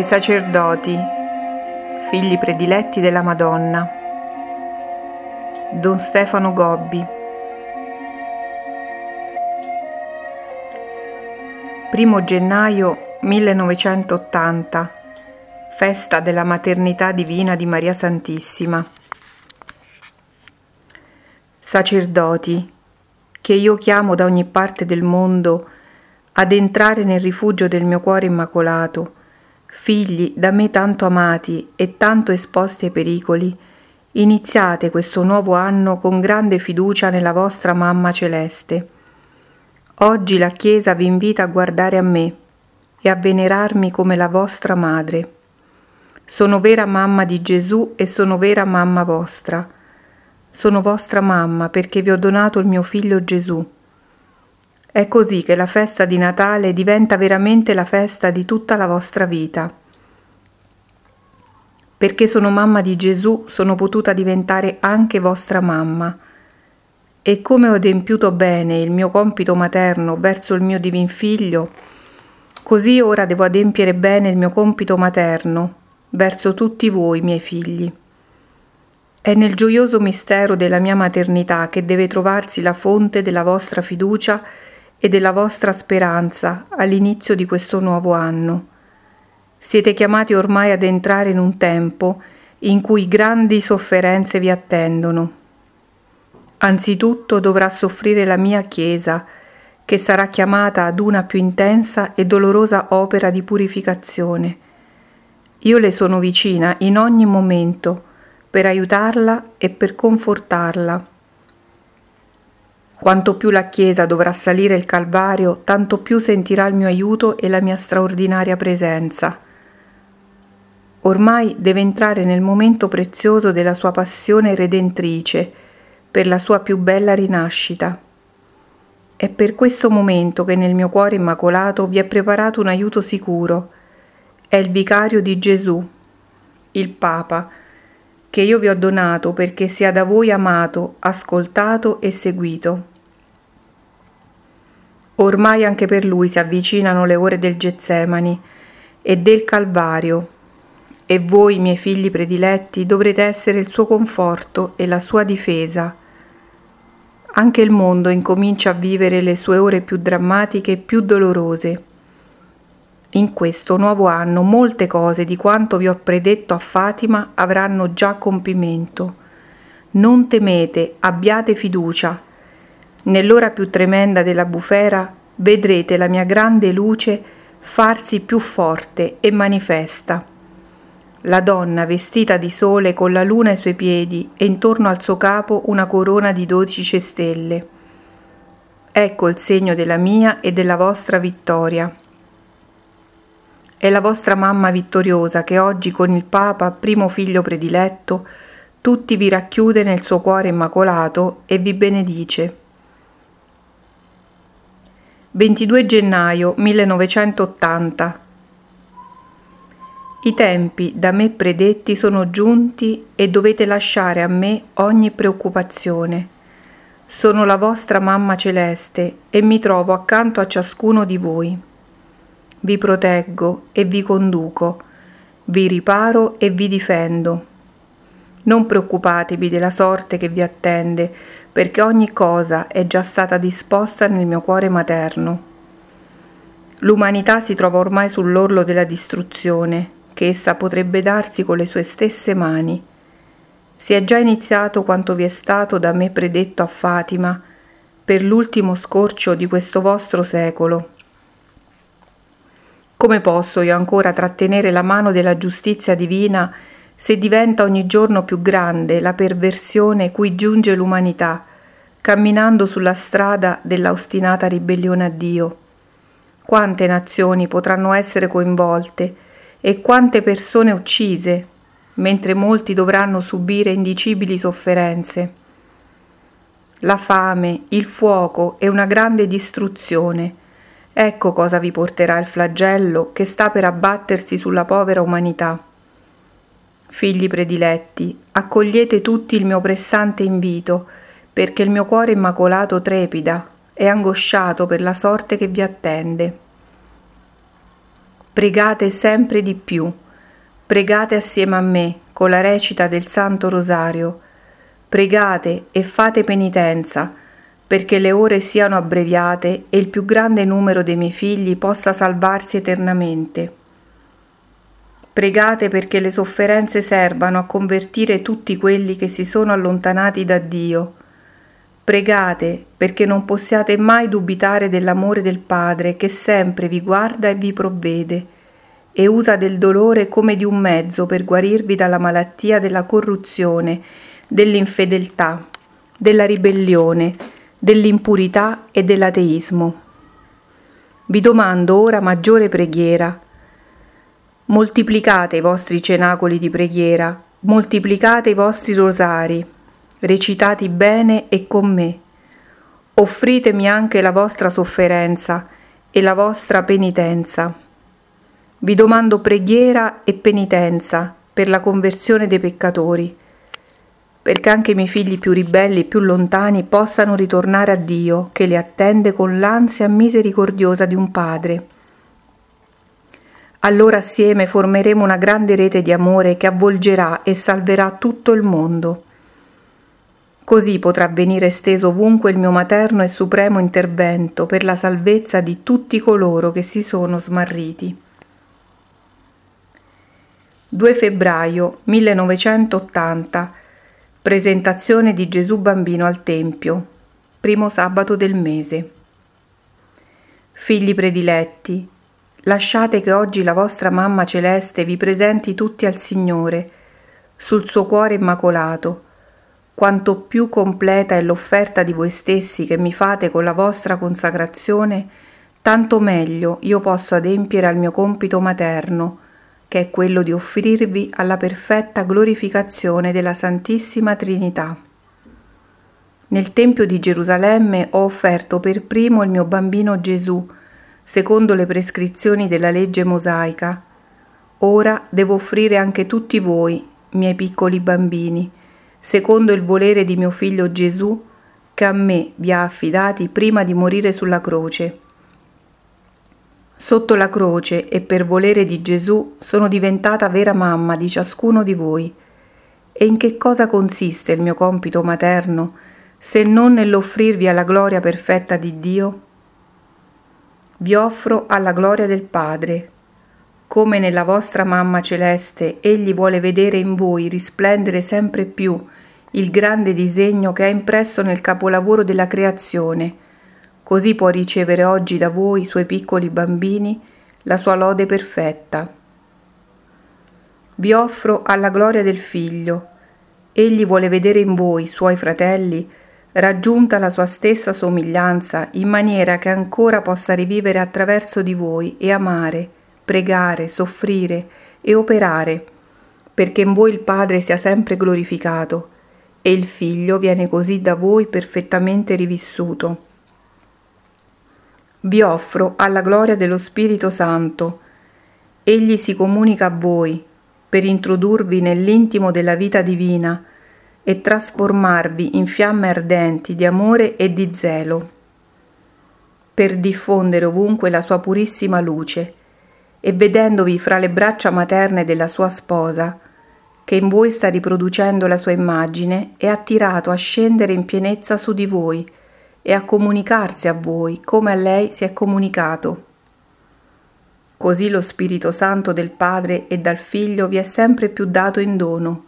ai sacerdoti, figli prediletti della Madonna. Don Stefano Gobbi. Primo gennaio 1980, festa della maternità divina di Maria Santissima. Sacerdoti, che io chiamo da ogni parte del mondo ad entrare nel rifugio del mio cuore immacolato, figli da me tanto amati e tanto esposti ai pericoli, iniziate questo nuovo anno con grande fiducia nella vostra mamma celeste. Oggi la Chiesa vi invita a guardare a me e a venerarmi come la vostra madre. Sono vera mamma di Gesù e sono vera mamma vostra. Sono vostra mamma perché vi ho donato il mio figlio Gesù è così che la festa di Natale diventa veramente la festa di tutta la vostra vita. Perché sono mamma di Gesù, sono potuta diventare anche vostra mamma. E come ho adempiuto bene il mio compito materno verso il mio divin figlio, così ora devo adempiere bene il mio compito materno verso tutti voi, miei figli. È nel gioioso mistero della mia maternità che deve trovarsi la fonte della vostra fiducia e della vostra speranza all'inizio di questo nuovo anno. Siete chiamati ormai ad entrare in un tempo in cui grandi sofferenze vi attendono. Anzitutto dovrà soffrire la mia Chiesa, che sarà chiamata ad una più intensa e dolorosa opera di purificazione. Io le sono vicina in ogni momento per aiutarla e per confortarla quanto più la Chiesa dovrà salire il Calvario, tanto più sentirà il mio aiuto e la mia straordinaria presenza. Ormai deve entrare nel momento prezioso della sua passione redentrice, per la sua più bella rinascita. È per questo momento che nel mio cuore immacolato vi è preparato un aiuto sicuro. È il vicario di Gesù, il Papa, che io vi ho donato perché sia da voi amato, ascoltato e seguito. Ormai anche per lui si avvicinano le ore del Getsemani e del Calvario, e voi, miei figli prediletti, dovrete essere il suo conforto e la sua difesa. Anche il mondo incomincia a vivere le sue ore più drammatiche e più dolorose. In questo nuovo anno molte cose di quanto vi ho predetto a Fatima avranno già compimento. Non temete, abbiate fiducia Nell'ora più tremenda della bufera vedrete la mia grande luce farsi più forte e manifesta. La donna vestita di sole con la luna ai suoi piedi e intorno al suo capo una corona di dodici stelle. Ecco il segno della mia e della vostra vittoria. È la vostra mamma vittoriosa che oggi con il Papa, primo figlio prediletto, tutti vi racchiude nel suo cuore immacolato e vi benedice. 22 gennaio 1980 I tempi da me predetti sono giunti e dovete lasciare a me ogni preoccupazione. Sono la vostra mamma celeste e mi trovo accanto a ciascuno di voi. Vi proteggo e vi conduco, vi riparo e vi difendo. Non preoccupatevi della sorte che vi attende, perché ogni cosa è già stata disposta nel mio cuore materno. L'umanità si trova ormai sull'orlo della distruzione, che essa potrebbe darsi con le sue stesse mani. Si è già iniziato quanto vi è stato da me predetto a Fatima, per l'ultimo scorcio di questo vostro secolo. Come posso io ancora trattenere la mano della giustizia divina se diventa ogni giorno più grande la perversione cui giunge l'umanità, camminando sulla strada dell'ostinata ribellione a Dio. Quante nazioni potranno essere coinvolte e quante persone uccise, mentre molti dovranno subire indicibili sofferenze. La fame, il fuoco e una grande distruzione. Ecco cosa vi porterà il flagello che sta per abbattersi sulla povera umanità. Figli prediletti, accogliete tutti il mio pressante invito, perché il mio cuore immacolato trepida e angosciato per la sorte che vi attende. Pregate sempre di più. Pregate assieme a me con la recita del Santo Rosario. Pregate e fate penitenza perché le ore siano abbreviate e il più grande numero dei miei figli possa salvarsi eternamente. Pregate perché le sofferenze servano a convertire tutti quelli che si sono allontanati da Dio. Pregate perché non possiate mai dubitare dell'amore del Padre che sempre vi guarda e vi provvede e usa del dolore come di un mezzo per guarirvi dalla malattia della corruzione, dell'infedeltà, della ribellione, dell'impurità e dell'ateismo. Vi domando ora maggiore preghiera Moltiplicate i vostri cenacoli di preghiera, moltiplicate i vostri rosari, recitati bene e con me. Offritemi anche la vostra sofferenza e la vostra penitenza. Vi domando preghiera e penitenza per la conversione dei peccatori, perché anche i miei figli più ribelli e più lontani possano ritornare a Dio che li attende con l'ansia misericordiosa di un padre allora assieme formeremo una grande rete di amore che avvolgerà e salverà tutto il mondo. Così potrà venire esteso ovunque il mio materno e supremo intervento per la salvezza di tutti coloro che si sono smarriti. 2 febbraio 1980 Presentazione di Gesù Bambino al Tempio, primo sabato del mese. Figli prediletti, Lasciate che oggi la vostra mamma celeste vi presenti tutti al Signore, sul suo cuore immacolato. Quanto più completa è l'offerta di voi stessi che mi fate con la vostra consacrazione, tanto meglio io posso adempiere al mio compito materno, che è quello di offrirvi alla perfetta glorificazione della Santissima Trinità. Nel Tempio di Gerusalemme ho offerto per primo il mio bambino Gesù, secondo le prescrizioni della legge mosaica. Ora devo offrire anche tutti voi, miei piccoli bambini, secondo il volere di mio figlio Gesù, che a me vi ha affidati prima di morire sulla croce. Sotto la croce e per volere di Gesù sono diventata vera mamma di ciascuno di voi. E in che cosa consiste il mio compito materno, se non nell'offrirvi alla gloria perfetta di Dio? Vi offro alla gloria del Padre. Come nella vostra mamma celeste egli vuole vedere in voi risplendere sempre più il grande disegno che ha impresso nel capolavoro della creazione, così può ricevere oggi da voi, suoi piccoli bambini, la sua lode perfetta. Vi offro alla gloria del Figlio. Egli vuole vedere in voi, suoi fratelli, raggiunta la sua stessa somiglianza, in maniera che ancora possa rivivere attraverso di voi e amare, pregare, soffrire e operare, perché in voi il Padre sia sempre glorificato e il Figlio viene così da voi perfettamente rivissuto. Vi offro alla gloria dello Spirito Santo. Egli si comunica a voi per introdurvi nell'intimo della vita divina, e trasformarvi in fiamme ardenti di amore e di zelo, per diffondere ovunque la sua purissima luce, e vedendovi fra le braccia materne della sua sposa, che in voi sta riproducendo la sua immagine, è attirato a scendere in pienezza su di voi e a comunicarsi a voi come a lei si è comunicato. Così lo Spirito Santo del Padre e dal Figlio vi è sempre più dato in dono,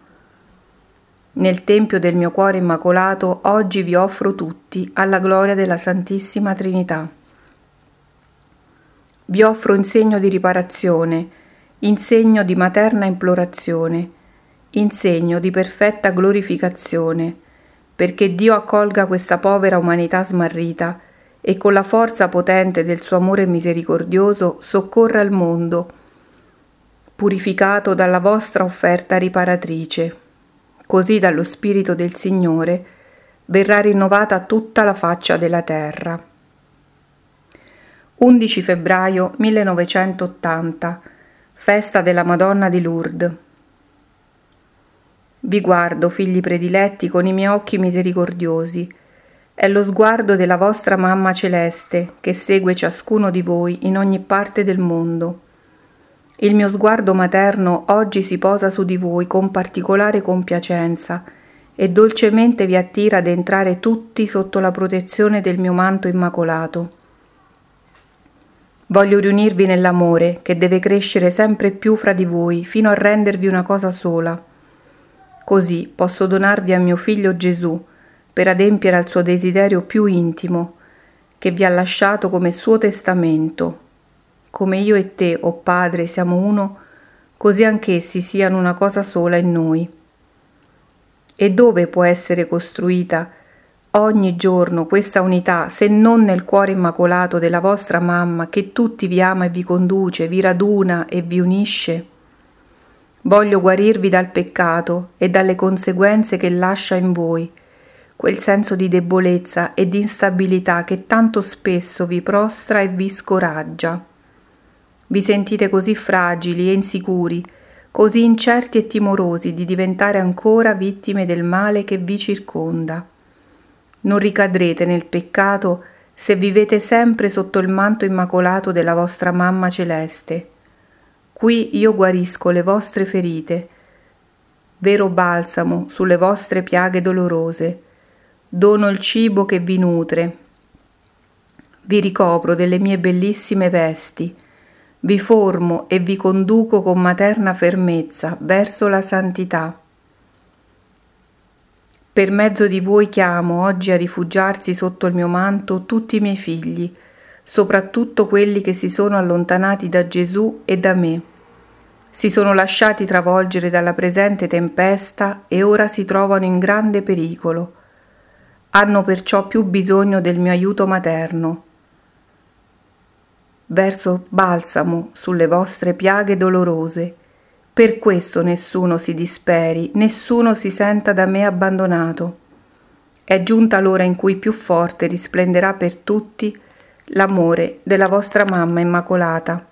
nel Tempio del mio cuore immacolato oggi vi offro tutti alla gloria della Santissima Trinità. Vi offro in segno di riparazione, in segno di materna implorazione, in segno di perfetta glorificazione, perché Dio accolga questa povera umanità smarrita e con la forza potente del suo amore misericordioso soccorra il mondo, purificato dalla vostra offerta riparatrice così dallo Spirito del Signore verrà rinnovata tutta la faccia della terra. 11 febbraio 1980 Festa della Madonna di Lourdes. Vi guardo, figli prediletti, con i miei occhi misericordiosi. È lo sguardo della vostra mamma celeste che segue ciascuno di voi in ogni parte del mondo. Il mio sguardo materno oggi si posa su di voi con particolare compiacenza e dolcemente vi attira ad entrare tutti sotto la protezione del mio manto immacolato. Voglio riunirvi nell'amore che deve crescere sempre più fra di voi fino a rendervi una cosa sola. Così posso donarvi a mio figlio Gesù per adempiere al suo desiderio più intimo, che vi ha lasciato come suo testamento. Come io e te, o oh Padre, siamo uno, così anch'essi siano una cosa sola in noi. E dove può essere costruita ogni giorno questa unità, se non nel cuore immacolato della vostra mamma che tutti vi ama e vi conduce, vi raduna e vi unisce? Voglio guarirvi dal peccato e dalle conseguenze che lascia in voi, quel senso di debolezza e di instabilità che tanto spesso vi prostra e vi scoraggia. Vi sentite così fragili e insicuri, così incerti e timorosi di diventare ancora vittime del male che vi circonda. Non ricadrete nel peccato se vivete sempre sotto il manto immacolato della vostra mamma celeste. Qui io guarisco le vostre ferite, vero balsamo sulle vostre piaghe dolorose, dono il cibo che vi nutre, vi ricopro delle mie bellissime vesti, vi formo e vi conduco con materna fermezza verso la santità. Per mezzo di voi chiamo oggi a rifugiarsi sotto il mio manto tutti i miei figli, soprattutto quelli che si sono allontanati da Gesù e da me. Si sono lasciati travolgere dalla presente tempesta e ora si trovano in grande pericolo. Hanno perciò più bisogno del mio aiuto materno. Verso balsamo sulle vostre piaghe dolorose per questo nessuno si disperi, nessuno si senta da me abbandonato. È giunta l'ora in cui più forte risplenderà per tutti l'amore della vostra mamma immacolata.